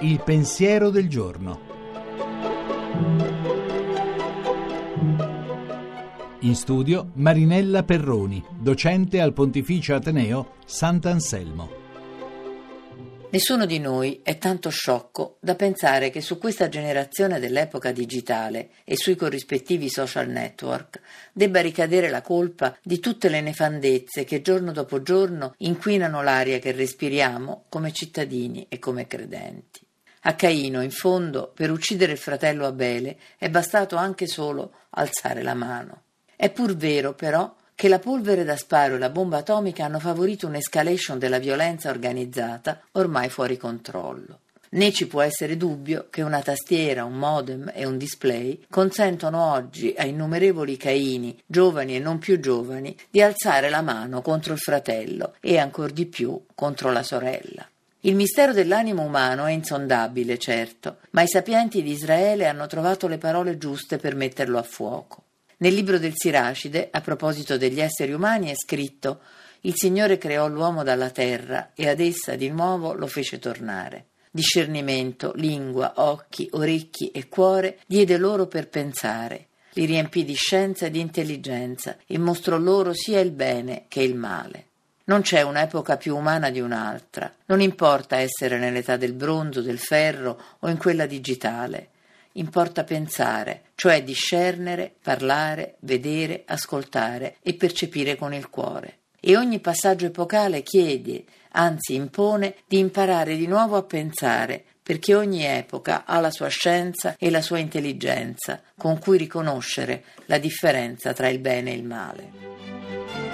Il pensiero del giorno. In studio Marinella Perroni, docente al Pontificio Ateneo Sant'Anselmo. Nessuno di noi è tanto sciocco da pensare che su questa generazione dell'epoca digitale e sui corrispettivi social network debba ricadere la colpa di tutte le nefandezze che giorno dopo giorno inquinano l'aria che respiriamo come cittadini e come credenti. A Caino, in fondo, per uccidere il fratello Abele è bastato anche solo alzare la mano. È pur vero, però, che la polvere da sparo e la bomba atomica hanno favorito un'escalation della violenza organizzata ormai fuori controllo. Né ci può essere dubbio che una tastiera, un modem e un display consentono oggi a innumerevoli caini, giovani e non più giovani, di alzare la mano contro il fratello e ancor di più contro la sorella. Il mistero dell'animo umano è insondabile, certo, ma i sapienti di Israele hanno trovato le parole giuste per metterlo a fuoco. Nel libro del Siracide, a proposito degli esseri umani, è scritto Il Signore creò l'uomo dalla terra e ad essa di nuovo lo fece tornare. Discernimento, lingua, occhi, orecchi e cuore diede loro per pensare, li riempì di scienza e di intelligenza e mostrò loro sia il bene che il male. Non c'è un'epoca più umana di un'altra, non importa essere nell'età del bronzo, del ferro o in quella digitale importa pensare, cioè discernere, parlare, vedere, ascoltare e percepire con il cuore. E ogni passaggio epocale chiede, anzi impone, di imparare di nuovo a pensare, perché ogni epoca ha la sua scienza e la sua intelligenza, con cui riconoscere la differenza tra il bene e il male.